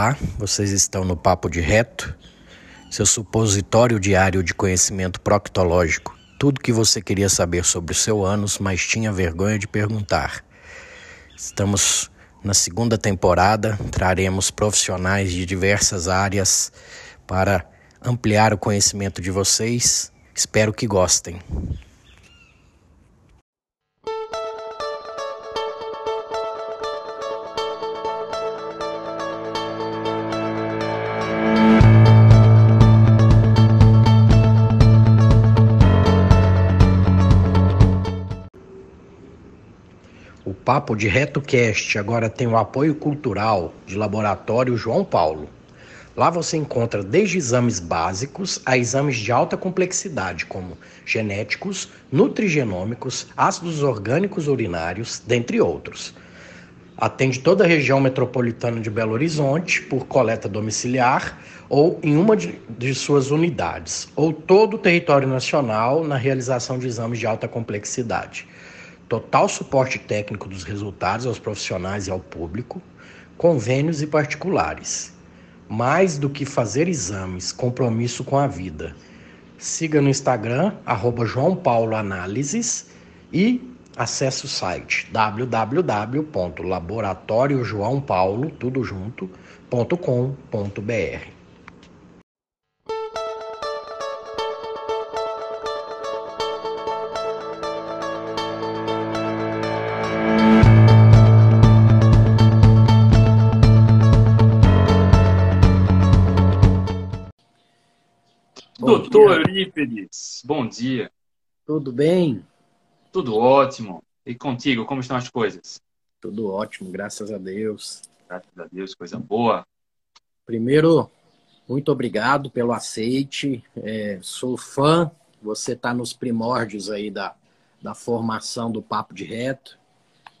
Olá, vocês estão no Papo de Reto, seu supositório diário de conhecimento proctológico. Tudo que você queria saber sobre o seu ânus, mas tinha vergonha de perguntar. Estamos na segunda temporada, traremos profissionais de diversas áreas para ampliar o conhecimento de vocês. Espero que gostem. O Papo de RetoCast agora tem o apoio cultural de Laboratório João Paulo. Lá você encontra desde exames básicos a exames de alta complexidade, como genéticos, nutrigenômicos, ácidos orgânicos urinários, dentre outros. Atende toda a região metropolitana de Belo Horizonte por coleta domiciliar ou em uma de, de suas unidades, ou todo o território nacional na realização de exames de alta complexidade total suporte técnico dos resultados aos profissionais e ao público, convênios e particulares. Mais do que fazer exames, compromisso com a vida. Siga no Instagram, arroba João Paulo Análises e acesse o site www.laboratoriojoaopaulo, Eurípides, bom dia. Tudo bem? Tudo ótimo. E contigo, como estão as coisas? Tudo ótimo, graças a Deus. Graças a Deus, coisa boa. Primeiro, muito obrigado pelo aceite. É, sou fã, você está nos primórdios aí da, da formação do Papo de Reto,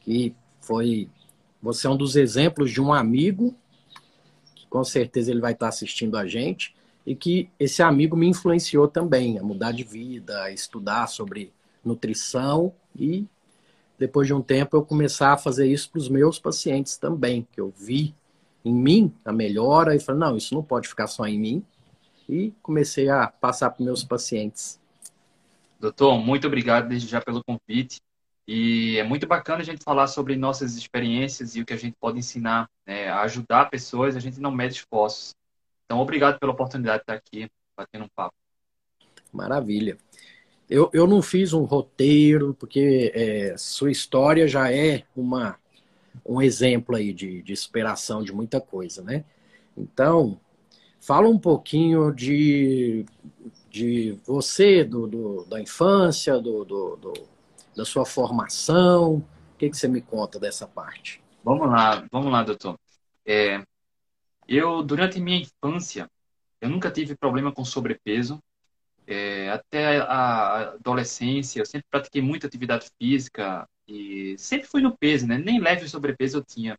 que foi. Você é um dos exemplos de um amigo, que com certeza ele vai estar assistindo a gente e que esse amigo me influenciou também a mudar de vida, a estudar sobre nutrição e depois de um tempo eu começar a fazer isso para os meus pacientes também, que eu vi em mim a melhora e falei, não, isso não pode ficar só em mim. E comecei a passar para meus pacientes. Doutor, muito obrigado desde já pelo convite. E é muito bacana a gente falar sobre nossas experiências e o que a gente pode ensinar, né? ajudar pessoas, a gente não mede esforços. Então, obrigado pela oportunidade de estar aqui batendo um papo. Maravilha. Eu, eu não fiz um roteiro, porque é, sua história já é uma, um exemplo aí de, de inspiração de muita coisa, né? Então, fala um pouquinho de, de você, do, do da infância, do, do, do, da sua formação. O que, que você me conta dessa parte? Vamos lá, vamos lá, doutor. É, eu, durante minha infância, eu nunca tive problema com sobrepeso. É, até a adolescência, eu sempre pratiquei muita atividade física e sempre fui no peso, né? Nem leve sobrepeso eu tinha.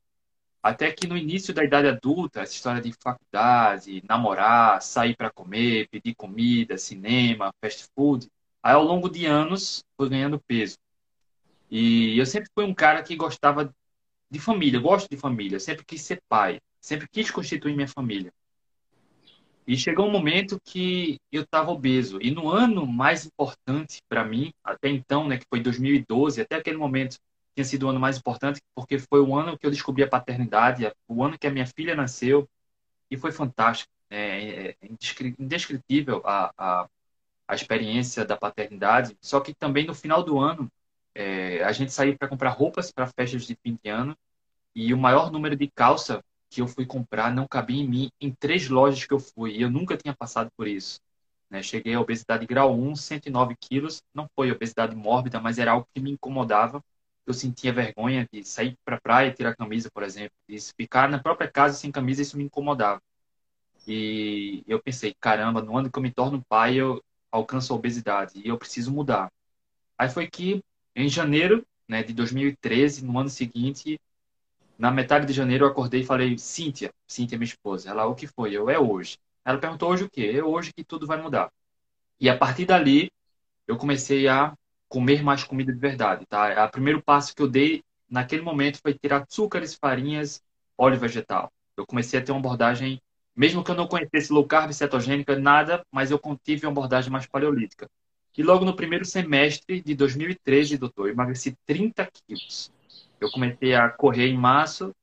Até que no início da idade adulta, essa história de faculdade, namorar, sair para comer, pedir comida, cinema, fast food, aí ao longo de anos fui ganhando peso. E eu sempre fui um cara que gostava de família, gosto de família, sempre quis ser pai sempre quis constituir minha família. E chegou um momento que eu estava obeso. E no ano mais importante para mim, até então, né, que foi 2012, até aquele momento tinha sido o ano mais importante, porque foi o ano que eu descobri a paternidade, o ano que a minha filha nasceu, e foi fantástico. É, é indescritível a, a, a experiência da paternidade. Só que também no final do ano, é, a gente saiu para comprar roupas para festas de fim de ano, e o maior número de calça que eu fui comprar não cabia em mim em três lojas que eu fui. E eu nunca tinha passado por isso. Né? Cheguei à obesidade grau 1, 109 quilos. Não foi obesidade mórbida, mas era algo que me incomodava. Eu sentia vergonha de sair para a praia e tirar a camisa, por exemplo. E ficar na própria casa sem camisa, isso me incomodava. E eu pensei, caramba, no ano que eu me torno pai, eu alcanço a obesidade e eu preciso mudar. Aí foi que, em janeiro né, de 2013, no ano seguinte, na metade de janeiro eu acordei e falei, Cíntia, Cíntia minha esposa. Ela, o que foi? Eu, é hoje. Ela perguntou hoje o quê? É hoje que tudo vai mudar. E a partir dali, eu comecei a comer mais comida de verdade, tá? O primeiro passo que eu dei naquele momento foi tirar açúcares, farinhas, óleo vegetal. Eu comecei a ter uma abordagem, mesmo que eu não conhecesse low carb, cetogênica, nada, mas eu tive uma abordagem mais paleolítica. E logo no primeiro semestre de 2013, doutor, eu emagreci 30 quilos. Eu comecei a correr em março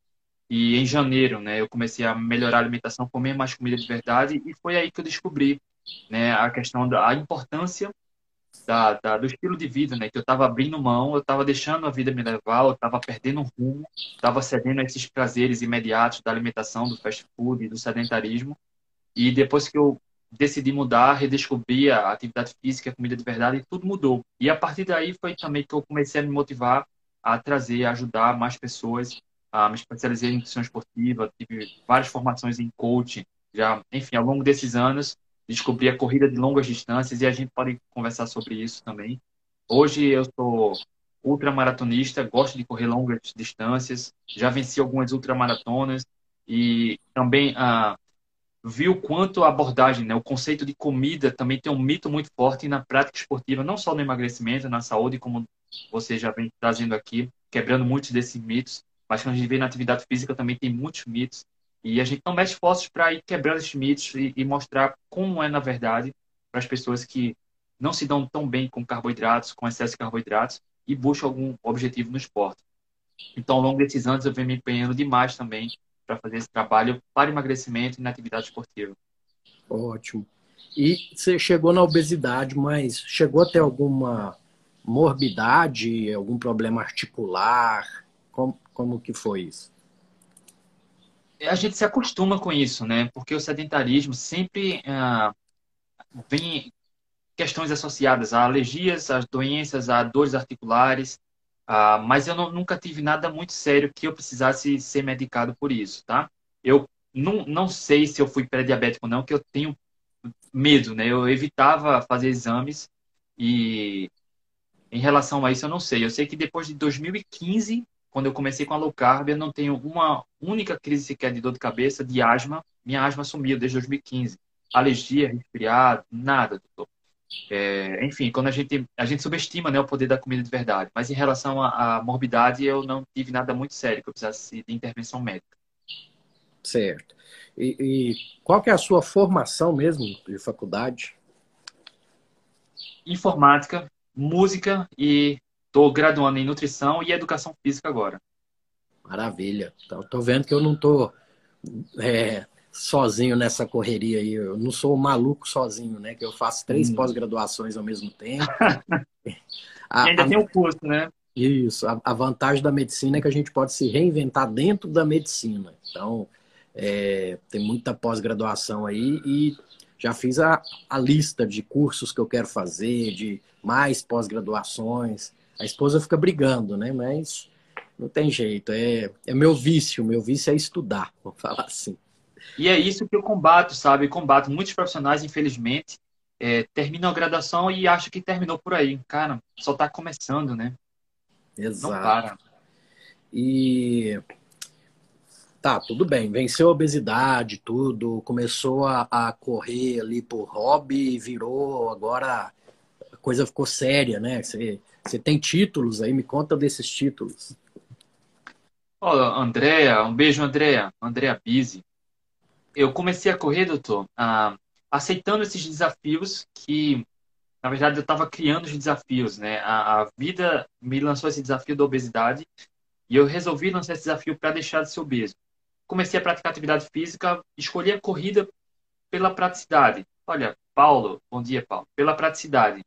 e em janeiro, né, eu comecei a melhorar a alimentação, comer mais comida de verdade e foi aí que eu descobri, né, a questão da a importância da, da, do estilo de vida, né? Que eu estava abrindo mão, eu estava deixando a vida me levar, eu estava perdendo um rumo, estava cedendo a esses prazeres imediatos da alimentação, do fast food, do sedentarismo. E depois que eu decidi mudar, redescobri a atividade física, a comida de verdade, e tudo mudou. E a partir daí foi também que eu comecei a me motivar a trazer, a ajudar mais pessoas. A me especializei em nutrição esportiva, tive várias formações em coaching, já, enfim, ao longo desses anos descobri a corrida de longas distâncias e a gente pode conversar sobre isso também. Hoje eu sou ultramaratonista, gosto de correr longas distâncias, já venci algumas ultramaratonas e também ah, vi o quanto a abordagem, né, o conceito de comida também tem um mito muito forte na prática esportiva, não só no emagrecimento, na saúde, como você já vem trazendo aqui, quebrando muitos desses mitos, mas quando a gente vê na atividade física também tem muitos mitos e a gente não mexe esforços para ir quebrando esses mitos e, e mostrar como é, na verdade, para as pessoas que não se dão tão bem com carboidratos, com excesso de carboidratos e buscam algum objetivo no esporte. Então, ao longo desses anos, eu venho me empenhando demais também para fazer esse trabalho para emagrecimento e na atividade esportiva. Ótimo. E você chegou na obesidade, mas chegou a ter alguma morbidade, algum problema articular? Como, como que foi isso? a gente se acostuma com isso, né? Porque o sedentarismo sempre ah, vem questões associadas a alergias, a doenças, a dores articulares, ah, mas eu não, nunca tive nada muito sério que eu precisasse ser medicado por isso, tá? Eu não, não sei se eu fui pré-diabético ou não, que eu tenho medo, né? Eu evitava fazer exames e em relação a isso eu não sei. Eu sei que depois de 2015 quando eu comecei com a low carb, eu não tenho uma única crise sequer de dor de cabeça, de asma. Minha asma sumiu desde 2015. Alergia, resfriado, nada, doutor. É, enfim, quando a gente, a gente subestima né, o poder da comida de verdade. Mas em relação à, morbidade, eu não tive nada muito sério que eu precisasse de intervenção médica. Certo. E, e qual que é a sua formação mesmo de faculdade? Informática, música e Estou graduando em nutrição e educação física agora. Maravilha. Então, tô vendo que eu não tô é, sozinho nessa correria aí. Eu não sou maluco sozinho, né? Que eu faço três hum. pós-graduações ao mesmo tempo. a, ainda a, tem o curso, né? Isso. A, a, vantagem da medicina é que a gente pode se reinventar dentro da medicina. Então, é, tem muita pós-graduação aí e já fiz a, a lista de cursos que eu quero fazer, de mais pós-graduações. A esposa fica brigando, né? Mas não tem jeito. É, é meu vício. Meu vício é estudar, vamos falar assim. E é isso que eu combato, sabe? Eu combato muitos profissionais, infelizmente, é, terminam a graduação e acham que terminou por aí. Cara, só está começando, né? Exato. Não para. E tá, tudo bem, venceu a obesidade, tudo, começou a, a correr ali por hobby, virou, agora a coisa ficou séria, né? Você você tem títulos aí? Me conta desses títulos. Olá, Andréa. Um beijo, Andréa. Andréa Bise. Eu comecei a correr, doutor, aceitando esses desafios que, na verdade, eu estava criando os desafios, né? A, a, vida me lançou esse desafio da obesidade e eu resolvi lançar esse desafio para deixar de ser obeso. Comecei a praticar atividade física, escolhi a corrida pela praticidade. Olha, Paulo, bom dia, Paulo. Pela praticidade.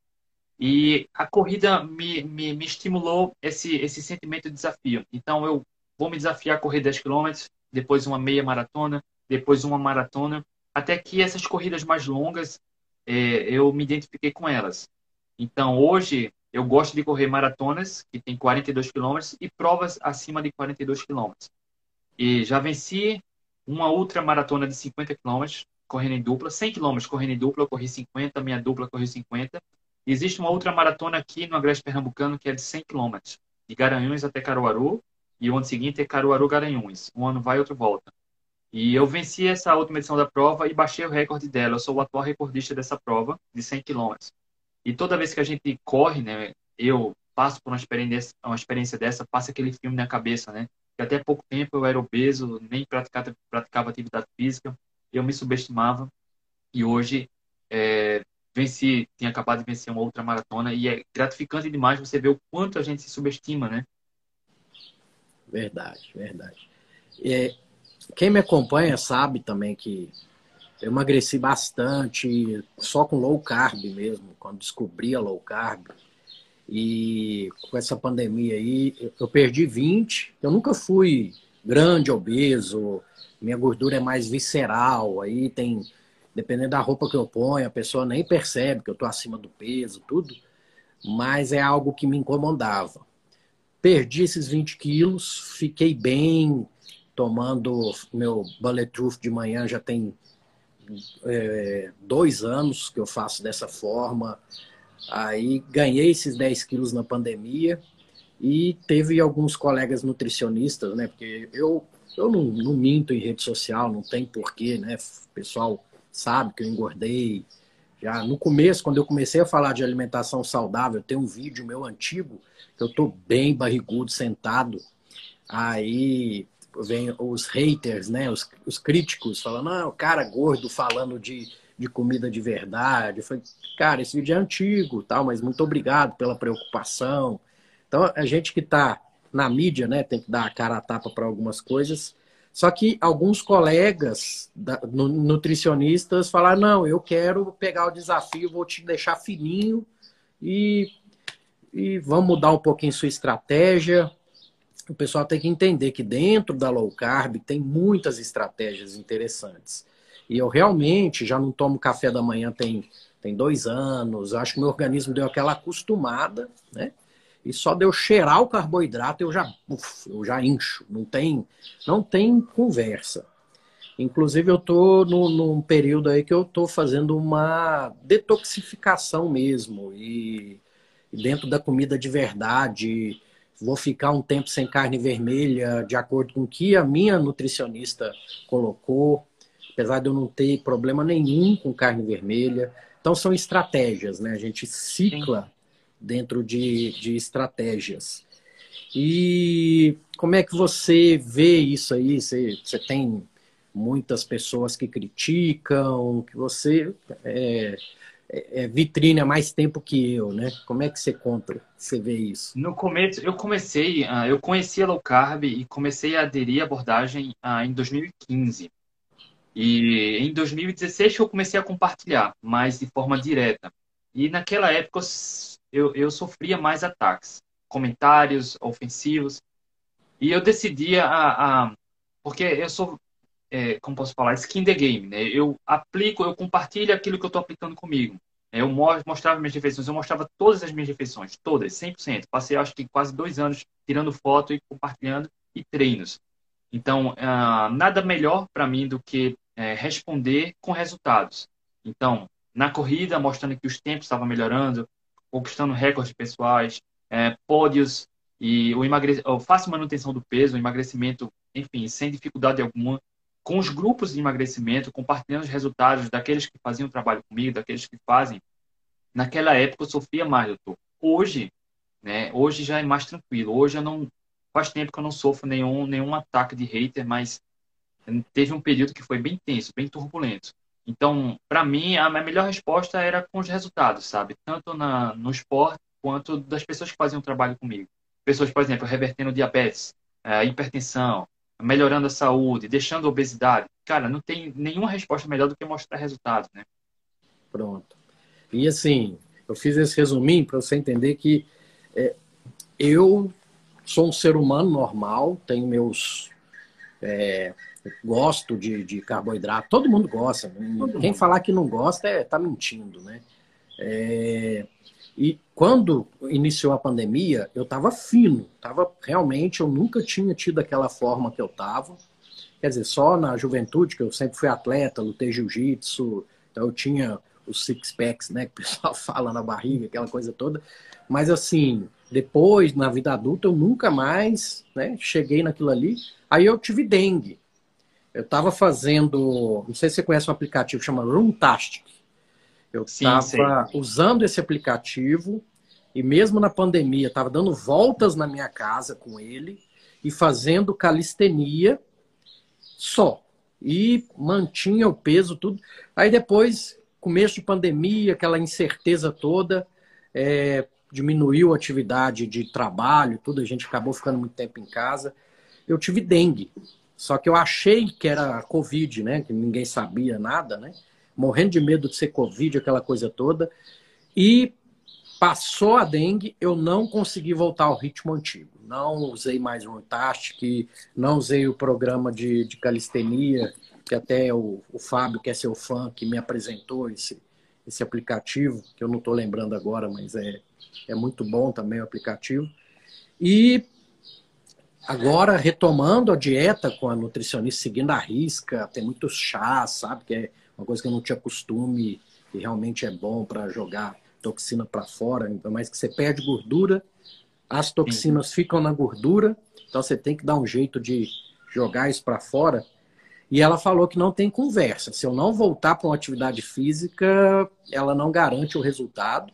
E a corrida me, me, me estimulou esse, esse sentimento de desafio. Então, eu vou me desafiar a correr 10 km, depois uma meia maratona, depois uma maratona, até que essas corridas mais longas é, eu me identifiquei com elas. Então, hoje, eu gosto de correr maratonas, que tem 42 km, e provas acima de 42 km. E já venci uma ultra maratona de 50 km, correndo em dupla, 100 km correndo em dupla, eu corri 50, minha dupla correu 50, Existe uma outra maratona aqui no Agreste Pernambucano que é de 100 km, de Garanhuns até Caruaru, e o ano seguinte é Caruaru-Garanhuns. Um ano vai, outro volta. E eu venci essa última edição da prova e baixei o recorde dela. Eu sou o atual recordista dessa prova, de 100 km. E toda vez que a gente corre, né, eu passo por uma experiência, uma experiência dessa, passa aquele filme na cabeça, né? Até pouco tempo eu era obeso, nem praticava, praticava atividade física, eu me subestimava e hoje é, venci, tinha acabado de vencer uma outra maratona e é gratificante demais você ver o quanto a gente se subestima, né? Verdade, verdade. É, quem me acompanha sabe também que eu emagreci bastante, só com low carb mesmo, quando descobri a low carb. E com essa pandemia aí, eu perdi 20. Eu nunca fui grande, obeso, minha gordura é mais visceral, aí tem dependendo da roupa que eu ponho, a pessoa nem percebe que eu estou acima do peso, tudo, mas é algo que me incomodava. Perdi esses 20 quilos, fiquei bem, tomando meu Bulletproof de manhã já tem é, dois anos que eu faço dessa forma. Aí ganhei esses 10 quilos na pandemia e teve alguns colegas nutricionistas, né? Porque eu, eu não, não minto em rede social, não tem porquê, né? O pessoal sabe que eu engordei. Já no começo, quando eu comecei a falar de alimentação saudável, tem um vídeo meu antigo que eu tô bem barrigudo, sentado. Aí vem os haters, né? Os, os críticos falando, não, o cara gordo falando de, de comida de verdade. Falei, cara, esse vídeo é antigo, tal, mas muito obrigado pela preocupação. Então, a gente que está na mídia, né, tem que dar a cara a tapa para algumas coisas. Só que alguns colegas da, nutricionistas falaram: não, eu quero pegar o desafio, vou te deixar fininho e, e vamos mudar um pouquinho sua estratégia. O pessoal tem que entender que dentro da low carb tem muitas estratégias interessantes. E eu realmente já não tomo café da manhã tem, tem dois anos. Acho que meu organismo deu aquela acostumada, né? E só de eu cheirar o carboidrato eu já, uf, eu já incho. Não tem, não tem conversa. Inclusive eu tô no, num período aí que eu tô fazendo uma detoxificação mesmo e, e dentro da comida de verdade. Vou ficar um tempo sem carne vermelha, de acordo com o que a minha nutricionista colocou, apesar de eu não ter problema nenhum com carne vermelha. Então são estratégias, né? A gente cicla Sim dentro de, de estratégias. E como é que você vê isso aí? Você, você tem muitas pessoas que criticam, que você é, é, é vitrine há mais tempo que eu, né? Como é que você conta, você vê isso? No começo, eu comecei, ah, eu conheci a low carb e comecei a aderir à abordagem ah, em 2015. E em 2016 eu comecei a compartilhar, mas de forma direta. E naquela época eu, eu sofria mais ataques, comentários ofensivos. E eu decidi a, a porque eu sou, é, como posso falar, skin the game, né? Eu aplico, eu compartilho aquilo que eu estou aplicando comigo. Eu mostrava minhas refeições, eu mostrava todas as minhas refeições, todas, 100%. Passei, acho que quase dois anos tirando foto e compartilhando e treinos. Então, uh, nada melhor para mim do que é, responder com resultados. Então, na corrida, mostrando que os tempos estavam melhorando, conquistando recordes pessoais, é, pódios e o emagre... fácil manutenção do peso, emagrecimento, enfim, sem dificuldade alguma, com os grupos de emagrecimento, compartilhando os resultados daqueles que faziam trabalho comigo, daqueles que fazem. Naquela época eu sofria mais, doutor. Hoje, né, hoje já é mais tranquilo. Hoje eu não faz tempo que eu não sofro nenhum nenhum ataque de hater, mas teve um período que foi bem tenso, bem turbulento. Então, para mim, a melhor resposta era com os resultados, sabe? Tanto na, no esporte quanto das pessoas que faziam trabalho comigo. Pessoas, por exemplo, revertendo diabetes, é, hipertensão, melhorando a saúde, deixando a obesidade. Cara, não tem nenhuma resposta melhor do que mostrar resultados, né? Pronto. E assim, eu fiz esse resuminho para você entender que é, eu sou um ser humano normal, tenho meus é, gosto de, de carboidrato, todo mundo gosta. Todo Quem mundo. falar que não gosta é tá mentindo, né? É, e quando iniciou a pandemia, eu estava fino, tava realmente, eu nunca tinha tido aquela forma que eu tava. Quer dizer, só na juventude, que eu sempre fui atleta, lutei jiu-jitsu, então eu tinha os six packs, né, que o pessoal fala na barriga, aquela coisa toda. Mas assim, depois, na vida adulta, eu nunca mais né, cheguei naquilo ali. Aí eu tive dengue. Eu estava fazendo, não sei se você conhece um aplicativo chama Roomtastic. Eu estava usando esse aplicativo e mesmo na pandemia estava dando voltas na minha casa com ele e fazendo calistenia só. E mantinha o peso, tudo. Aí depois, começo de pandemia, aquela incerteza toda, é, diminuiu a atividade de trabalho, tudo, a gente acabou ficando muito tempo em casa. Eu tive dengue. Só que eu achei que era Covid, né? Que ninguém sabia nada, né? Morrendo de medo de ser Covid, aquela coisa toda. E passou a dengue, eu não consegui voltar ao ritmo antigo. Não usei mais o Antastic, não usei o programa de, de calistenia, que até o, o Fábio, que é seu fã, que me apresentou esse, esse aplicativo, que eu não estou lembrando agora, mas é, é muito bom também o aplicativo. E agora, retomando a dieta com a nutricionista, seguindo a risca, tem muitos chás, sabe? Que é uma coisa que eu não tinha costume e realmente é bom para jogar toxina para fora, ainda mais que você perde gordura, as toxinas Sim. ficam na gordura, então você tem que dar um jeito de jogar isso para fora. E ela falou que não tem conversa. Se eu não voltar para uma atividade física, ela não garante o resultado.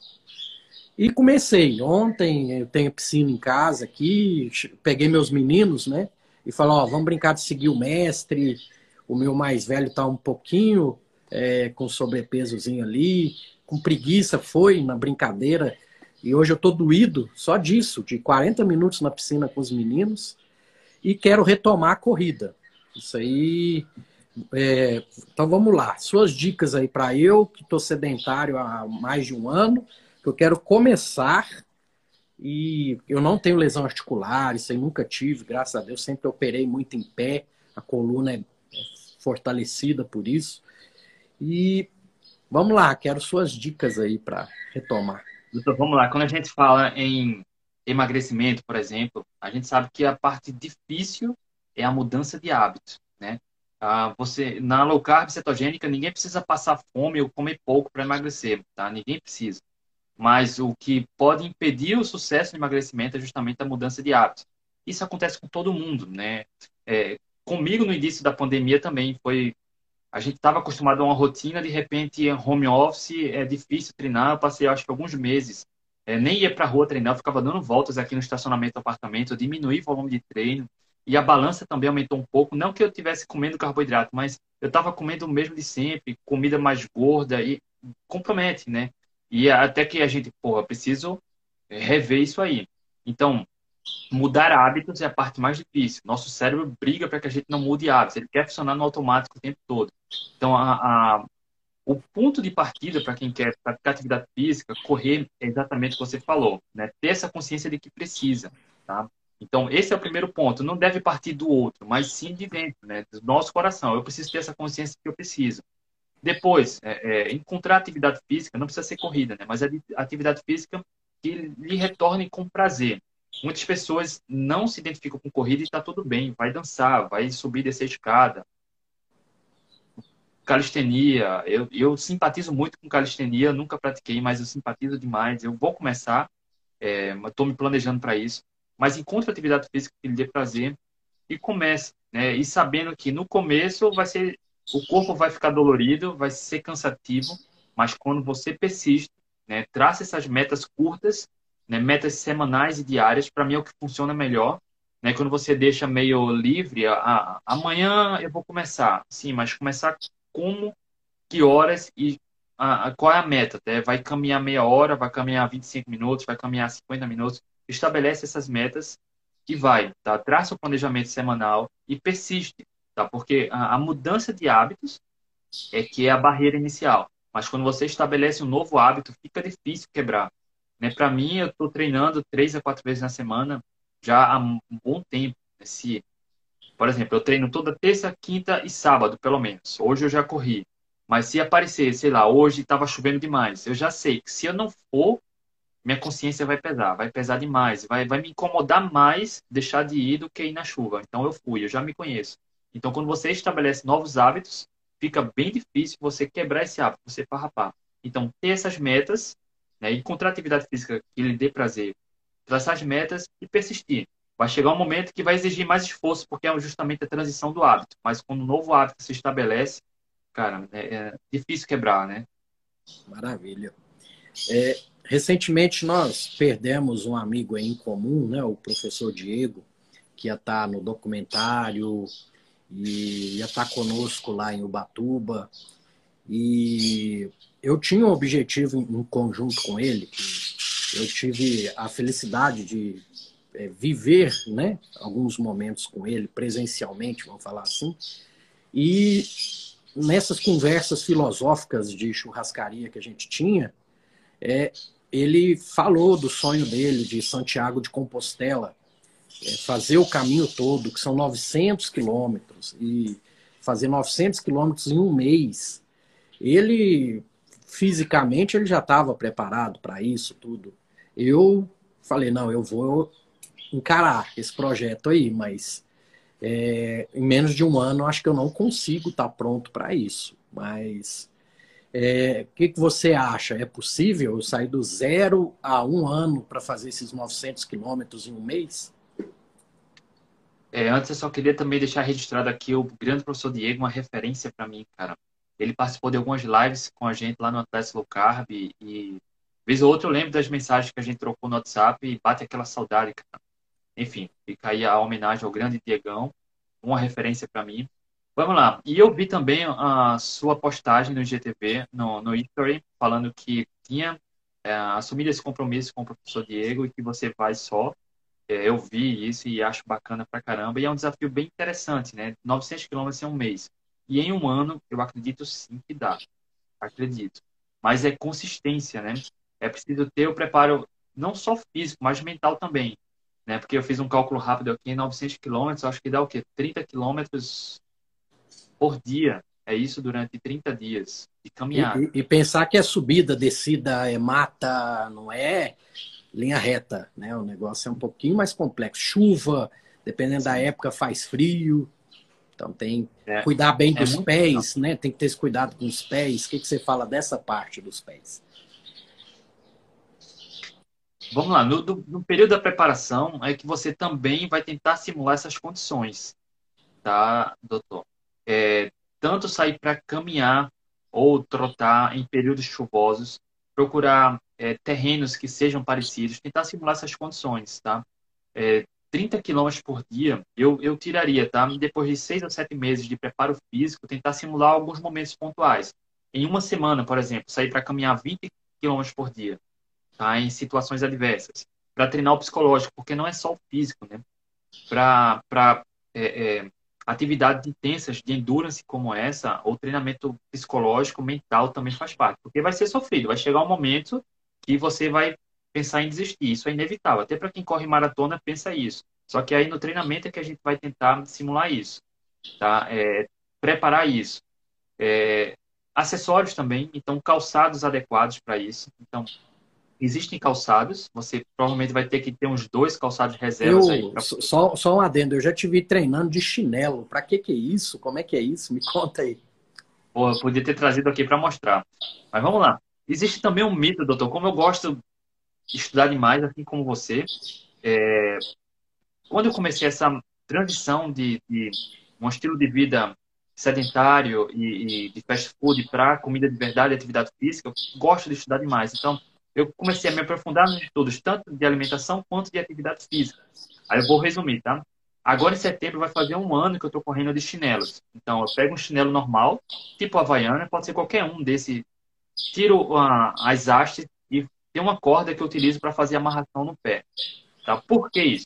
E comecei. Ontem eu tenho piscina em casa aqui, peguei meus meninos, né? E falei, ó, vamos brincar de seguir o mestre. O meu mais velho está um pouquinho é, com sobrepesozinho ali com preguiça, foi na brincadeira. E hoje eu tô doído só disso, de 40 minutos na piscina com os meninos. E quero retomar a corrida. Isso aí. É... então vamos lá. Suas dicas aí para eu, que estou sedentário há mais de um ano, que eu quero começar. E eu não tenho lesão articular, isso aí nunca tive, graças a Deus. Sempre operei muito em pé, a coluna é fortalecida por isso. E Vamos lá, quero suas dicas aí para retomar. Doutor, vamos lá. Quando a gente fala em emagrecimento, por exemplo, a gente sabe que a parte difícil é a mudança de hábito, né? Ah, você na low carb cetogênica ninguém precisa passar fome ou comer pouco para emagrecer, tá? Ninguém precisa. Mas o que pode impedir o sucesso do emagrecimento é justamente a mudança de hábito. Isso acontece com todo mundo, né? É, comigo no início da pandemia também foi a gente estava acostumado a uma rotina, de repente, home office, é difícil treinar. Eu passei, acho que, alguns meses. É, nem ia para a rua treinar, eu ficava dando voltas aqui no estacionamento do apartamento, eu diminuí o volume de treino. E a balança também aumentou um pouco. Não que eu estivesse comendo carboidrato, mas eu estava comendo o mesmo de sempre, comida mais gorda e compromete, né? E até que a gente, porra, preciso rever isso aí. Então, mudar hábitos é a parte mais difícil. Nosso cérebro briga para que a gente não mude hábitos. Ele quer funcionar no automático o tempo todo. Então, a, a, o ponto de partida para quem quer praticar atividade física, correr, é exatamente o que você falou, né? Ter essa consciência de que precisa, tá? Então, esse é o primeiro ponto. Não deve partir do outro, mas sim de dentro, né? Do nosso coração. Eu preciso ter essa consciência que eu preciso. Depois, é, é, encontrar atividade física, não precisa ser corrida, né? Mas é atividade física que lhe retorne com prazer. Muitas pessoas não se identificam com corrida e está tudo bem. Vai dançar, vai subir, descer a escada. Calistenia. Eu, eu simpatizo muito com calistenia. Nunca pratiquei, mas eu simpatizo demais. Eu vou começar. Estou é, me planejando para isso. Mas encontre atividade física que lhe dê prazer e comece. Né? E sabendo que no começo vai ser o corpo vai ficar dolorido, vai ser cansativo, mas quando você persiste, né, traça essas metas curtas né, metas semanais e diárias, para mim é o que funciona melhor. Né, quando você deixa meio livre, a, amanhã eu vou começar. Sim, mas começar como, que horas e a, a, qual é a meta? Né? Vai caminhar meia hora, vai caminhar 25 minutos, vai caminhar 50 minutos. Estabelece essas metas e vai, tá? Traça o planejamento semanal e persiste, tá? Porque a, a mudança de hábitos é que é a barreira inicial. Mas quando você estabelece um novo hábito, fica difícil quebrar. Né? Para mim, eu estou treinando três a quatro vezes na semana já há um bom tempo. Por exemplo, eu treino toda terça, quinta e sábado, pelo menos. Hoje eu já corri. Mas se aparecer, sei lá, hoje estava chovendo demais, eu já sei que se eu não for, minha consciência vai pesar, vai pesar demais, vai, vai me incomodar mais deixar de ir do que ir na chuva. Então eu fui, eu já me conheço. Então quando você estabelece novos hábitos, fica bem difícil você quebrar esse hábito, você farrapar. Então ter essas metas né? encontrar atividade física que lhe dê prazer, traçar as metas e persistir. Vai chegar um momento que vai exigir mais esforço, porque é justamente a transição do hábito. Mas quando um novo hábito se estabelece, cara, é, é difícil quebrar, né? Maravilha. É, recentemente nós perdemos um amigo em comum, né, o professor Diego, que ia estar no documentário e ia estar tá conosco lá em Ubatuba. E eu tinha um objetivo em conjunto com ele, eu tive a felicidade de é, viver né, alguns momentos com ele presencialmente, vamos falar assim. E nessas conversas filosóficas de churrascaria que a gente tinha, é, ele falou do sonho dele de Santiago de Compostela, fazer o caminho todo, que são 900 quilômetros, e fazer 900 quilômetros em um mês. Ele, fisicamente, ele já estava preparado para isso tudo. Eu falei, não, eu vou encarar esse projeto aí, mas é, em menos de um ano acho que eu não consigo estar tá pronto para isso. Mas é, o que, que você acha? É possível eu sair do zero a um ano para fazer esses 900 quilômetros em um mês? É, antes eu só queria também deixar registrado aqui o grande professor Diego, uma referência para mim, cara. Ele participou de algumas lives com a gente lá no Atlético Low Carb e vez ou outra eu lembro das mensagens que a gente trocou no WhatsApp e bate aquela saudade, cara. Enfim, fica aí a homenagem ao grande Diegão, uma referência para mim. Vamos lá. E eu vi também a sua postagem no GTV, no, no History, falando que tinha é, assumido esse compromisso com o professor Diego e que você vai só. É, eu vi isso e acho bacana pra caramba. E é um desafio bem interessante, né? 900 quilômetros em um mês. E em um ano, eu acredito sim que dá. Acredito. Mas é consistência, né? É preciso ter o preparo não só físico, mas mental também né? Porque eu fiz um cálculo rápido aqui, 900 quilômetros, acho que dá o quê? 30 quilômetros por dia. É isso durante 30 dias de caminhada. E, e, pensar que é subida, descida, é mata, não é linha reta, né? O negócio é um pouquinho mais complexo. Chuva, dependendo da época, faz frio. Então tem é, cuidar bem é dos pés, né? Tem que ter esse cuidado com os pés. O que, que você fala dessa parte dos pés? Vamos lá, no, no, período da preparação é que você também vai tentar simular essas condições, tá, doutor? É, tanto sair para caminhar ou trotar em períodos chuvosos, procurar é, terrenos que sejam parecidos, tentar simular essas condições, tá? É, 30 quilômetros por dia, eu, eu tiraria, tá? Depois de seis ou sete meses de preparo físico, tentar simular alguns momentos pontuais. Em uma semana, por exemplo, sair para caminhar 20 quilômetros por dia tá? em situações adversas, para treinar o psicológico, porque não é só o físico, né? Para é, é, atividades intensas de endurance como essa, o treinamento psicológico, mental também faz parte, porque vai ser sofrido, vai chegar um momento que você vai pensar em desistir, isso é inevitável, até para quem corre maratona pensa isso. Só que aí no treinamento é que a gente vai tentar simular isso, tá? É, preparar isso. É, acessórios também, então calçados adequados para isso. Então, Existem calçados, você provavelmente vai ter que ter uns dois calçados reservas eu, aí. Pra... Só, só um adendo, eu já te vi treinando de chinelo. Para que que é isso? Como é que é isso? Me conta aí. Pô, eu podia ter trazido aqui para mostrar. Mas vamos lá. Existe também um mito, doutor, como eu gosto de estudar demais, assim como você. É... Quando eu comecei essa transição de, de um estilo de vida sedentário e, e de fast food para comida de verdade e atividade física, eu gosto de estudar demais. Então, eu comecei a me aprofundar nos estudos, tanto de alimentação quanto de atividade física. Aí eu vou resumir, tá? Agora em setembro vai fazer um ano que eu estou correndo de chinelos. Então eu pego um chinelo normal, tipo Havaiana, pode ser qualquer um desse. Tiro as hastes e tem uma corda que eu utilizo para fazer amarração no pé. Tá? Por que isso?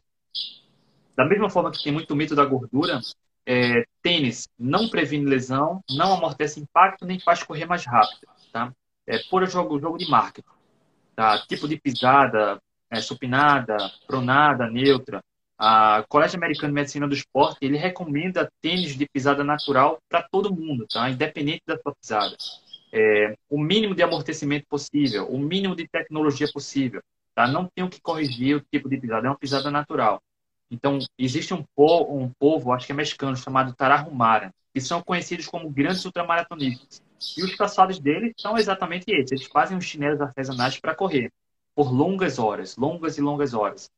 Da mesma forma que tem muito mito da gordura, é, tênis não previne lesão, não amortece impacto, nem faz correr mais rápido. Tá? É puro jogo, jogo de marketing tá? tipo de pisada, é, supinada, pronada, neutra. A Colégio Americano de Medicina do Esporte, ele recomenda tênis de pisada natural para todo mundo, tá? independente da sua pisada. É, o mínimo de amortecimento possível, o mínimo de tecnologia possível. Tá? Não tem o que corrigir o tipo de pisada, é uma pisada natural. Então, existe um povo, um povo acho que é mexicano, chamado Tarahumara, que são conhecidos como grandes ultramaratonistas. E os calçados deles são exatamente esses. Eles fazem os chinelos artesanais para correr por longas horas, longas e longas horas.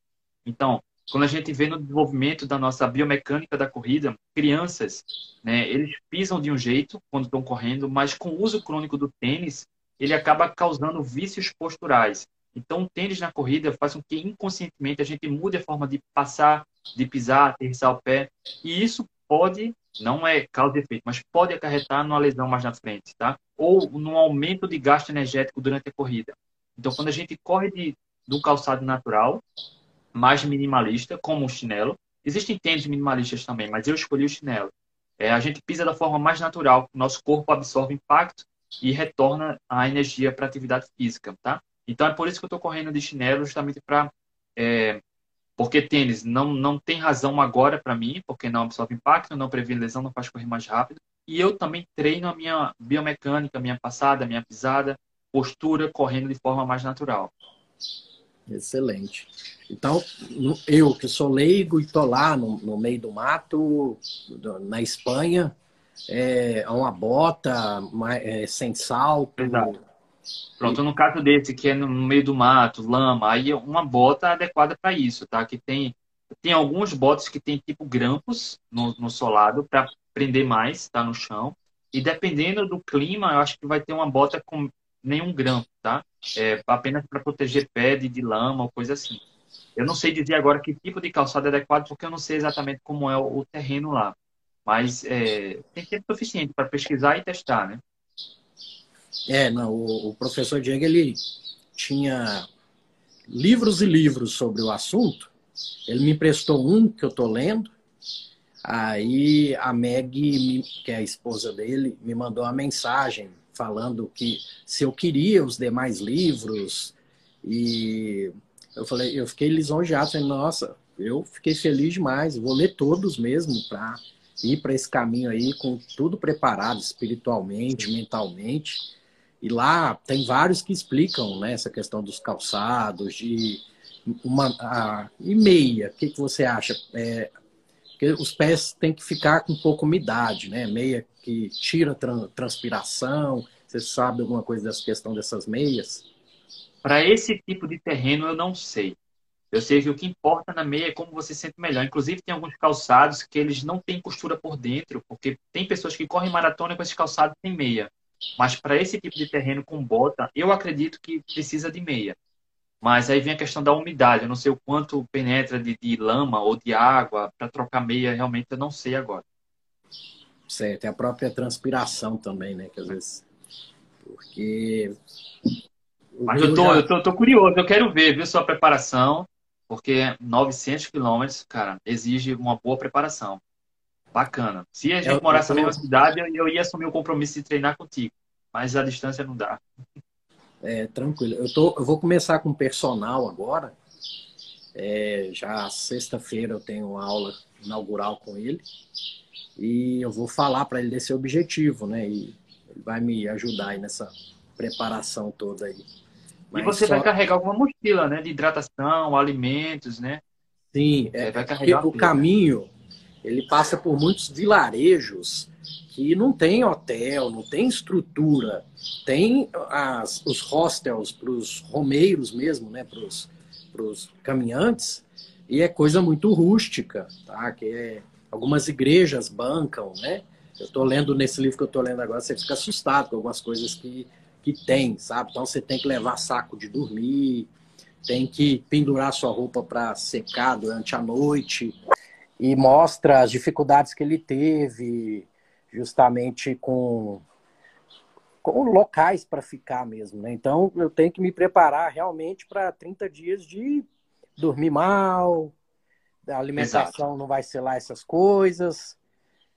Então, quando a gente vê no desenvolvimento da nossa biomecânica da corrida, crianças, né, eles pisam de um jeito quando estão correndo, mas com o uso crônico do tênis, ele acaba causando vícios posturais. Então, o tênis na corrida faz com que inconscientemente a gente mude a forma de passar de pisar, aterrissar o pé. E isso pode, não é causa e efeito, mas pode acarretar numa lesão mais na frente, tá? Ou num aumento de gasto energético durante a corrida. Então, quando a gente corre de, um calçado natural, mais minimalista, como o chinelo, existem tênis minimalistas também, mas eu escolhi o chinelo. É, a gente pisa da forma mais natural, nosso corpo absorve impacto e retorna a energia para atividade física, tá? Então é por isso que eu estou correndo de chinelo, justamente para é, porque tênis não, não tem razão agora para mim, porque não absorve impacto, não previne lesão, não faz correr mais rápido. E eu também treino a minha biomecânica, a minha passada, a minha pisada, postura, correndo de forma mais natural. Excelente. Então, eu que sou leigo e tô lá no, no meio do mato, na Espanha, é uma bota é, sem salto. Exato. Pronto, no caso desse, que é no meio do mato, lama, aí é uma bota adequada para isso, tá? Que tem, tem alguns botas que tem tipo grampos no, no solado para prender mais, tá? No chão. E dependendo do clima, eu acho que vai ter uma bota com nenhum grampo, tá? É apenas para proteger pé de, de lama ou coisa assim. Eu não sei dizer agora que tipo de calçado é adequado, porque eu não sei exatamente como é o, o terreno lá. Mas é, tem tempo suficiente para pesquisar e testar, né? É, não, o, o, professor Diego, ele tinha livros e livros sobre o assunto. Ele me emprestou um que eu estou lendo. Aí a Meg, que é a esposa dele, me mandou uma mensagem falando que se eu queria os demais livros e eu falei, eu fiquei lisonjeado, falei, nossa, eu fiquei feliz demais, vou ler todos mesmo para ir para esse caminho aí com tudo preparado espiritualmente, mentalmente. E lá tem vários que explicam né, essa questão dos calçados, de uma a, e meia. O que, que você acha? É, os pés têm que ficar com pouca umidade, né? Meia que tira transpiração. Você sabe alguma coisa dessa questão dessas meias? Para esse tipo de terreno, eu não sei. Eu sei que o que importa na meia é como você se sente melhor. Inclusive, tem alguns calçados que eles não têm costura por dentro, porque tem pessoas que correm maratona com esses calçados sem meia. Mas para esse tipo de terreno com bota, eu acredito que precisa de meia. Mas aí vem a questão da umidade. Eu não sei o quanto penetra de, de lama ou de água para trocar meia, realmente eu não sei agora. Certo, é a própria transpiração também, né? Que às vezes. Porque. Mas eu tô, já... eu tô, tô curioso, eu quero ver, viu, sua preparação, porque 900 quilômetros, cara, exige uma boa preparação. Bacana. Se a gente eu, morasse eu tô... na mesma cidade, eu ia assumir o compromisso de treinar contigo. Mas a distância não dá. É, tranquilo. Eu, tô, eu vou começar com personal agora. É, já sexta-feira eu tenho aula inaugural com ele. E eu vou falar para ele desse objetivo, né? E ele vai me ajudar aí nessa preparação toda aí. Mas e você só... vai carregar alguma mochila, né? De hidratação, alimentos, né? Sim, é, vai carregar o caminho ele passa por muitos vilarejos que não tem hotel, não tem estrutura, tem as, os hostels para os romeiros mesmo, né? Para os caminhantes, e é coisa muito rústica, tá? Que é algumas igrejas bancam, né? Eu estou lendo nesse livro que eu estou lendo agora, você fica assustado com algumas coisas que, que tem, sabe? Então você tem que levar saco de dormir, tem que pendurar sua roupa para secar durante a noite e mostra as dificuldades que ele teve justamente com com locais para ficar mesmo, né? Então eu tenho que me preparar realmente para 30 dias de dormir mal, a alimentação Exato. não vai ser lá essas coisas.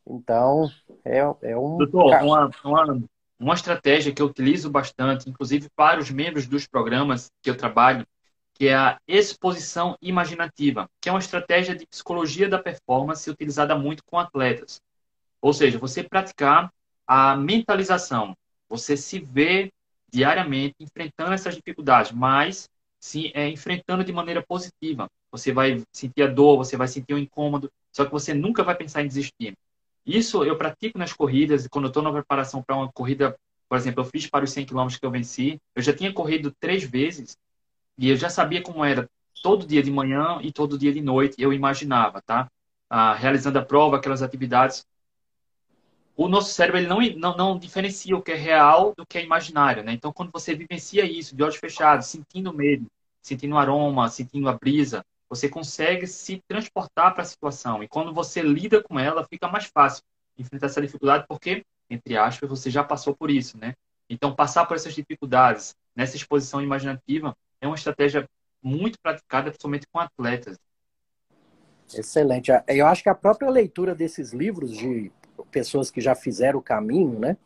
Então, é, é um. Doutor, uma, uma, uma estratégia que eu utilizo bastante, inclusive para os membros dos programas que eu trabalho, que é a exposição imaginativa, que é uma estratégia de psicologia da performance utilizada muito com atletas. Ou seja, você praticar a mentalização, você se vê diariamente enfrentando essas dificuldades, mas sim é, enfrentando de maneira positiva. Você vai sentir a dor, você vai sentir o incômodo, só que você nunca vai pensar em desistir. Isso eu pratico nas corridas, quando eu estou na preparação para uma corrida, por exemplo, eu fiz para os 100 km que eu venci, eu já tinha corrido três vezes e eu já sabia como era todo dia de manhã e todo dia de noite, eu imaginava, tá? Ah, realizando a prova, aquelas atividades. O nosso cérebro ele não, não, não diferencia o que é real do que é imaginário, né? Então, quando você vivencia isso de olhos fechados, sentindo medo, sentindo o aroma, sentindo a brisa, você consegue se transportar para a situação. E quando você lida com ela, fica mais fácil enfrentar essa dificuldade, porque, entre aspas, você já passou por isso, né? Então, passar por essas dificuldades nessa exposição imaginativa é uma estratégia muito praticada, principalmente com atletas. Excelente. Eu acho que a própria leitura desses livros de pessoas que já fizeram o caminho, né?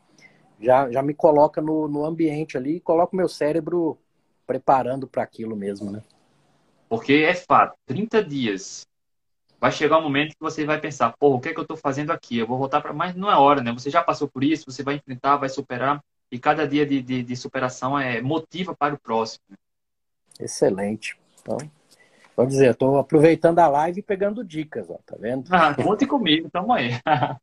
Já, já me coloca no, no ambiente ali e coloca o meu cérebro preparando para aquilo mesmo, né? Porque é fato, 30 dias. Vai chegar um momento que você vai pensar, pô, o que é que eu estou fazendo aqui? Eu vou voltar para. Mas não é hora, né? Você já passou por isso, você vai enfrentar, vai superar. E cada dia de, de, de superação é motiva para o próximo. Excelente. Então, vou dizer, estou aproveitando a live e pegando dicas, ó, tá vendo? Ah, conte comigo, tamo aí.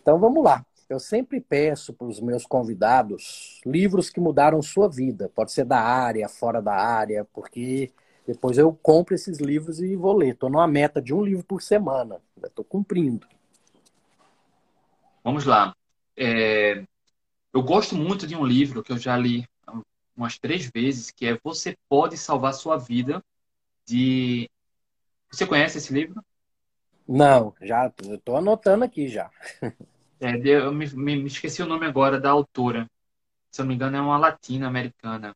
então vamos lá. Eu sempre peço para os meus convidados livros que mudaram sua vida. Pode ser da área, fora da área, porque depois eu compro esses livros e vou ler. Estou numa meta de um livro por semana. Estou cumprindo. Vamos lá. É... Eu gosto muito de um livro que eu já li umas três vezes, que é Você Pode Salvar Sua Vida, de... Você conhece esse livro? Não, já estou anotando aqui já. É, eu me, me, esqueci o nome agora da autora. Se eu não me engano, é uma latina americana.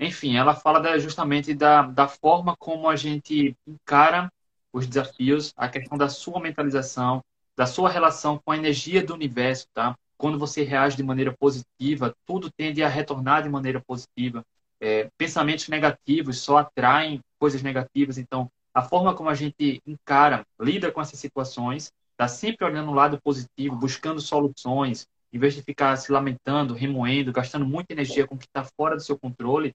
Enfim, ela fala da, justamente da, da forma como a gente encara os desafios, a questão da sua mentalização, da sua relação com a energia do universo, tá? Quando você reage de maneira positiva, tudo tende a retornar de maneira positiva. É, pensamentos negativos só atraem coisas negativas. Então, a forma como a gente encara, lida com essas situações, está sempre olhando o lado positivo, buscando soluções, em vez de ficar se lamentando, remoendo, gastando muita energia com o que está fora do seu controle,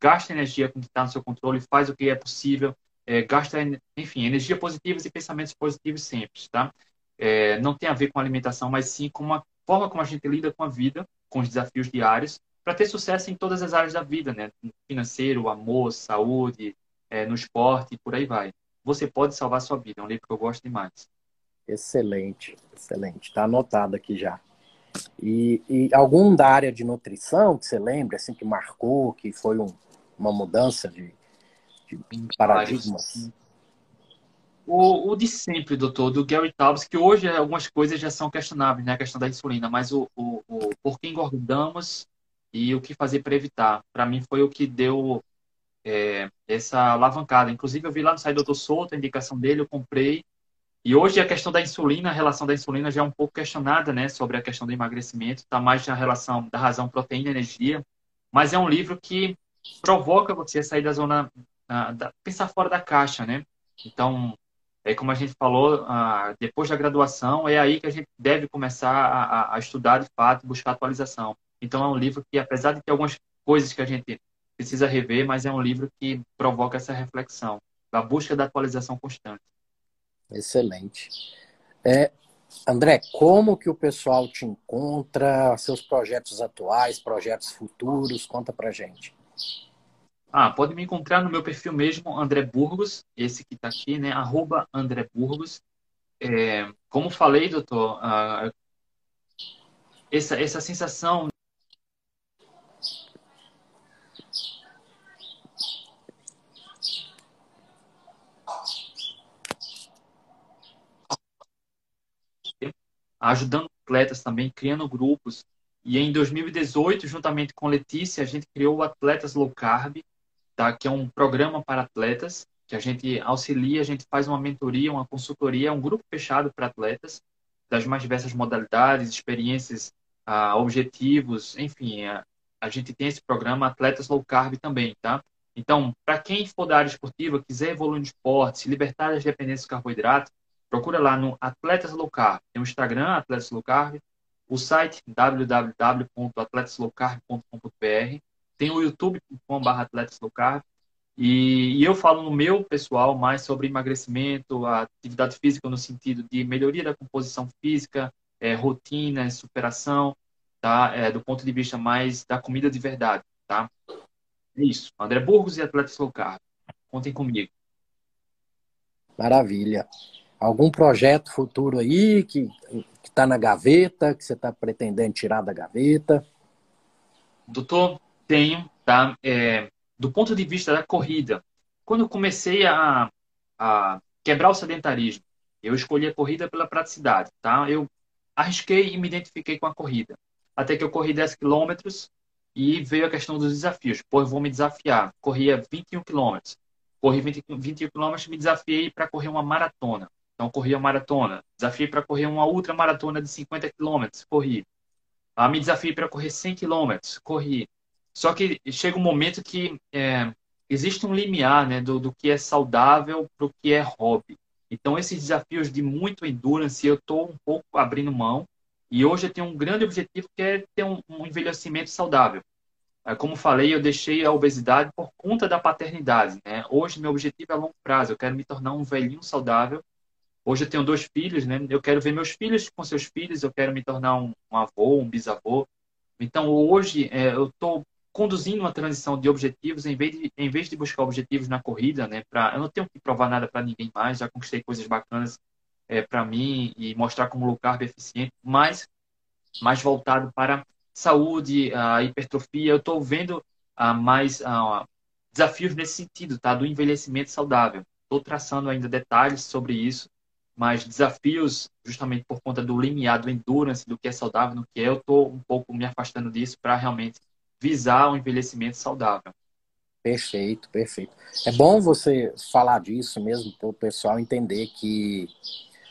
gasta energia com o que está no seu controle, faz o que é possível, é, gasta, enfim, energia positiva e pensamentos positivos sempre, tá? É, não tem a ver com alimentação, mas sim com uma forma como a gente lida com a vida, com os desafios diários, para ter sucesso em todas as áreas da vida, né? Financeiro, amor, saúde, é, no esporte, por aí vai. Você pode salvar sua vida. É um livro que eu gosto demais. Excelente, excelente. Está anotado aqui já. E, e, algum da área de nutrição que você lembra, assim, que marcou, que foi um, uma mudança de, de paradigmas? O, o, de sempre, doutor, do Gary Taubes, que hoje algumas coisas já são questionáveis, né? A questão da insulina, mas o, o, o por que engordamos e o que fazer para evitar. Para mim foi o que deu é, essa alavancada. Inclusive, eu vi lá no site do Dr. Souto a indicação dele, eu comprei e hoje a questão da insulina, a relação da insulina já é um pouco questionada, né, sobre a questão do emagrecimento, está mais na relação da razão proteína-energia, mas é um livro que provoca você a sair da zona, da, pensar fora da caixa, né? Então, é como a gente falou, depois da graduação, é aí que a gente deve começar a, a estudar de fato, buscar atualização. Então, é um livro que, apesar de ter algumas coisas que a gente precisa rever, mas é um livro que provoca essa reflexão, da busca da atualização constante. Excelente. É, André, como que o pessoal te encontra, seus projetos atuais, projetos futuros? Conta pra gente. Ah, pode me encontrar no meu perfil mesmo, André Burgos, esse que está aqui, né? Arroba André Burgos. É, como falei, doutor, ah, essa, essa sensação ajudando atletas também, criando grupos. E em 2018, juntamente com Letícia, a gente criou o Atletas Low Carb, tá? que é um programa para atletas, que a gente auxilia, a gente faz uma mentoria, uma consultoria, um grupo fechado para atletas, das mais diversas modalidades, experiências, ah, objetivos, enfim, a, a gente tem esse programa Atletas Low Carb também, tá? Então, para quem for da área esportiva, quiser evoluir no esporte, se libertar das dependências de carboidrato, Procura lá no Atletas Low Carb. Tem o Instagram, Atletas Low Carb, o site www.atletaslowcarb.com.br, tem o youtube.com.br Atletas Low Carb, e, e, eu falo no meu pessoal mais sobre emagrecimento, atividade física no sentido de melhoria da composição física, é, rotina, superação, tá? É, do ponto de vista mais da comida de verdade, tá? É isso. André Burgos e Atletas Low Carb. Contem comigo. Maravilha. Algum projeto futuro aí que está na gaveta, que você está pretendendo tirar da gaveta? Doutor, tenho, tá? É, do ponto de vista da corrida, quando eu comecei a, a quebrar o sedentarismo, eu escolhi a corrida pela praticidade, tá? Eu arrisquei e me identifiquei com a corrida. Até que eu corri 10 quilômetros e veio a questão dos desafios. Eu vou me desafiar. Corria 21 quilômetros. Corri 20, 21 quilômetros me desafiei para correr uma maratona. Então, corri a maratona. Desafiei para correr uma ultra maratona de 50 quilômetros. Corri. Ah, me desafiei para correr 100 quilômetros. Corri. Só que chega um momento que é, existe um limiar né, do, do que é saudável para o que é hobby. Então, esses desafios de muito endurance, eu estou um pouco abrindo mão e hoje eu tenho um grande objetivo que é ter um, um envelhecimento saudável. Como falei, eu deixei a obesidade por conta da paternidade. Né? Hoje, meu objetivo é a longo prazo. Eu quero me tornar um velhinho saudável. Hoje eu tenho dois filhos, né? Eu quero ver meus filhos com seus filhos. Eu quero me tornar um, um avô, um bisavô. Então, hoje, é, eu estou conduzindo uma transição de objetivos em vez de, em vez de buscar objetivos na corrida, né? Pra, eu não tenho que provar nada para ninguém mais. Já conquistei coisas bacanas é, para mim e mostrar como low carb eficiente, mas mais voltado para saúde, a hipertrofia. Eu estou vendo uh, mais uh, desafios nesse sentido, tá? Do envelhecimento saudável. Estou traçando ainda detalhes sobre isso, mas desafios justamente por conta do limiar, do endurance, do que é saudável, no que é, eu estou um pouco me afastando disso para realmente visar um envelhecimento saudável. Perfeito, perfeito. É bom você falar disso mesmo para o pessoal entender que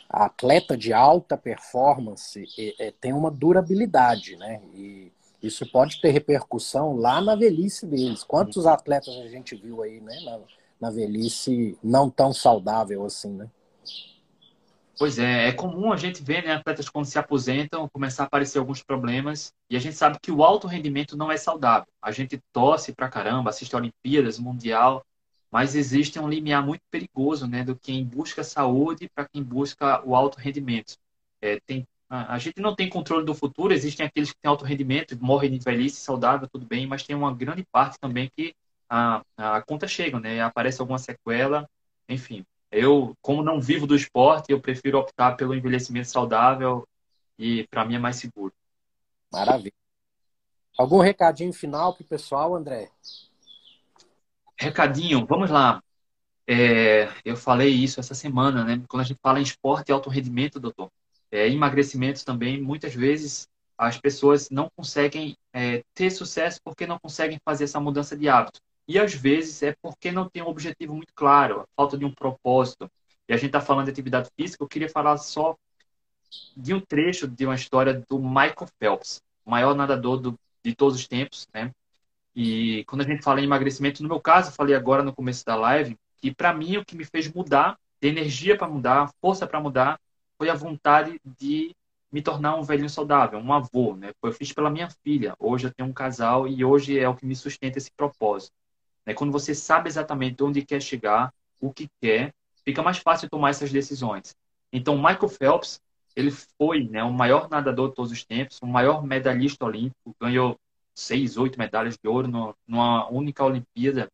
atleta de alta performance é, é, tem uma durabilidade, né? E isso pode ter repercussão lá na velhice deles. Quantos atletas a gente viu aí, né? Na, na velhice não tão saudável assim, né? Pois é, é comum a gente ver, né, atletas quando se aposentam, começar a aparecer alguns problemas, e a gente sabe que o alto rendimento não é saudável. A gente torce pra caramba, assiste a Olimpíadas, Mundial, mas existe um limiar muito perigoso né, do quem busca saúde para quem busca o alto rendimento. É, tem, a, a, gente não tem controle do futuro, existem aqueles que têm alto rendimento, morrem de velhice, saudável, tudo bem, mas tem uma grande parte também que a, a conta chega, né, aparece alguma sequela, enfim. Eu, como não vivo do esporte, eu prefiro optar pelo envelhecimento saudável e para mim é mais seguro. Maravilha. Algum recadinho final para o pessoal, André? Recadinho, vamos lá. É, eu falei isso essa semana, né? Quando a gente fala em esporte e alto rendimento, doutor, é, emagrecimentos também, muitas vezes as pessoas não conseguem é, ter sucesso porque não conseguem fazer essa mudança de hábito. E às vezes é porque não tem um objetivo muito claro, a falta de um propósito. E a gente está falando de atividade física, eu queria falar só de um trecho de uma história do Michael Phelps, o maior nadador do, de todos os tempos, né? E quando a gente fala em emagrecimento, no meu caso, eu falei agora no começo da live, que para mim o que me fez mudar, ter energia para mudar, força para mudar, foi a vontade de me tornar um velhinho saudável, um avô, né? Eu fiz pela minha filha. Hoje eu tenho um casal e hoje é o que me sustenta esse propósito. Né? Quando você sabe exatamente onde quer chegar, o que quer, fica mais fácil tomar essas decisões. Então, Michael Phelps, ele foi né, o maior nadador de todos os tempos, o maior medalhista olímpico, ganhou seis, oito medalhas de ouro numa única Olimpíada.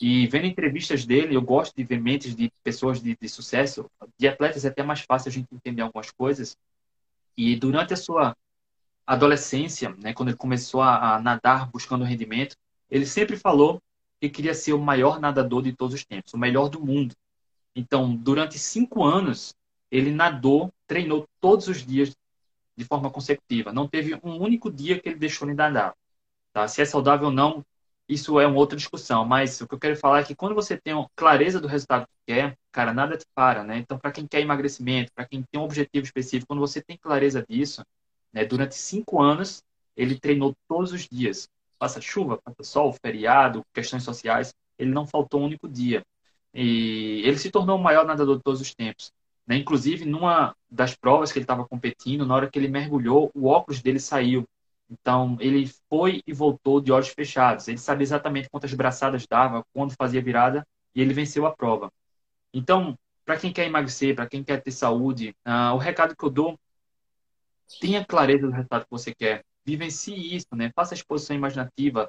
E vendo entrevistas dele, eu gosto de ver mentes de pessoas de, de sucesso, de atletas é até mais fácil a gente entender algumas coisas. E durante a sua adolescência, né, quando ele começou a, a nadar buscando rendimento, ele sempre falou que queria ser o maior nadador de todos os tempos, o melhor do mundo. Então, durante cinco anos, ele nadou, treinou todos os dias de forma consecutiva. Não teve um único dia que ele deixou de nadar. Tá? Se é saudável ou não, isso é uma outra discussão. Mas o que eu quero falar é que quando você tem clareza do resultado que quer, cara, nada te para, né? Então, para quem quer emagrecimento, para quem tem um objetivo específico, quando você tem clareza disso, né, durante cinco anos, ele treinou todos os dias. Passa chuva, passa sol, feriado, questões sociais, ele não faltou um único dia. E ele se tornou o maior nadador de todos os tempos. Né? Inclusive, numa das provas que ele estava competindo, na hora que ele mergulhou, o óculos dele saiu. Então, ele foi e voltou de olhos fechados. Ele sabia exatamente quantas braçadas dava, quando fazia virada, e ele venceu a prova. Então, para quem quer emagrecer, para quem quer ter saúde, uh, o recado que eu dou, tenha clareza do resultado que você quer. Vivencie isso, né? Faça a exposição imaginativa.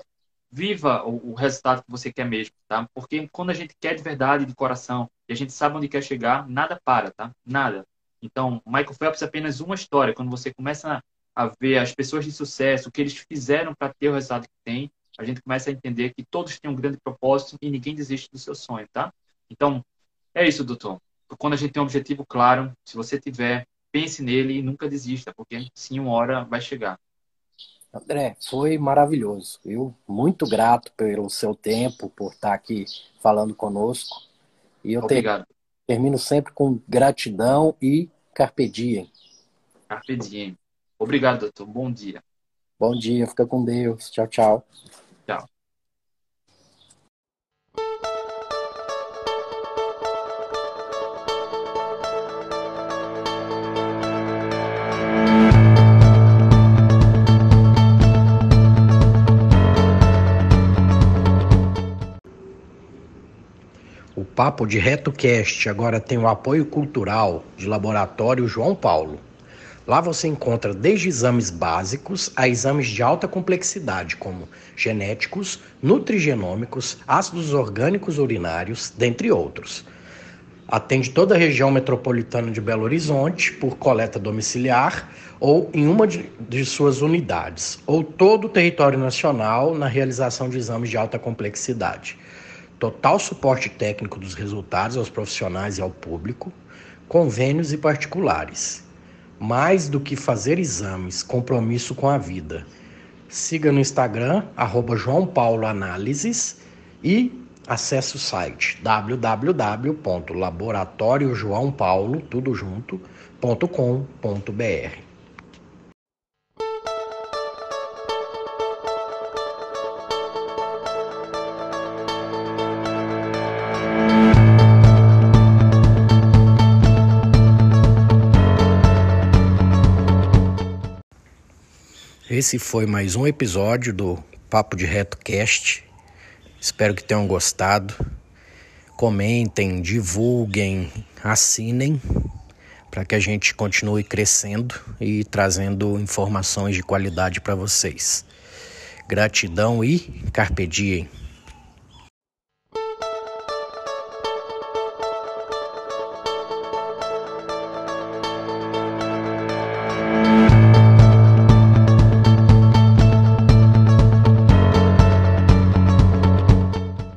Viva o, o resultado que você quer mesmo, tá? Porque quando a gente quer de verdade, de coração, e a gente sabe onde quer chegar, nada para, tá? Nada. Então, Michael Phelps é apenas uma história. Quando você começa a ver as pessoas de sucesso, o que eles fizeram para ter o resultado que tem, a gente começa a entender que todos têm um grande propósito e ninguém desiste do seu sonho, tá? Então, é isso, doutor. Quando a gente tem um objetivo claro, se você tiver, pense nele e nunca desista, porque sim, uma hora vai chegar. André, foi maravilhoso. Eu muito grato pelo seu tempo, por estar aqui falando conosco. E eu Obrigado. termino sempre com gratidão e carpe diem. Carpe diem. Obrigado, doutor. Bom dia. Bom dia, fica com Deus. Tchau, tchau. Papo de RetoCast agora tem o apoio cultural de Laboratório João Paulo. Lá você encontra desde exames básicos a exames de alta complexidade, como genéticos, nutrigenômicos, ácidos orgânicos urinários, dentre outros. Atende toda a região metropolitana de Belo Horizonte por coleta domiciliar ou em uma de, de suas unidades, ou todo o território nacional na realização de exames de alta complexidade. Total suporte técnico dos resultados aos profissionais e ao público, convênios e particulares mais do que fazer exames, compromisso com a vida. Siga no Instagram, arroba João Paulo Análises e acesse o site www.laboratoriojoaopaulo, tudo junto, Esse foi mais um episódio do Papo de Reto Cast. Espero que tenham gostado. Comentem, divulguem, assinem para que a gente continue crescendo e trazendo informações de qualidade para vocês. Gratidão e carpe diem.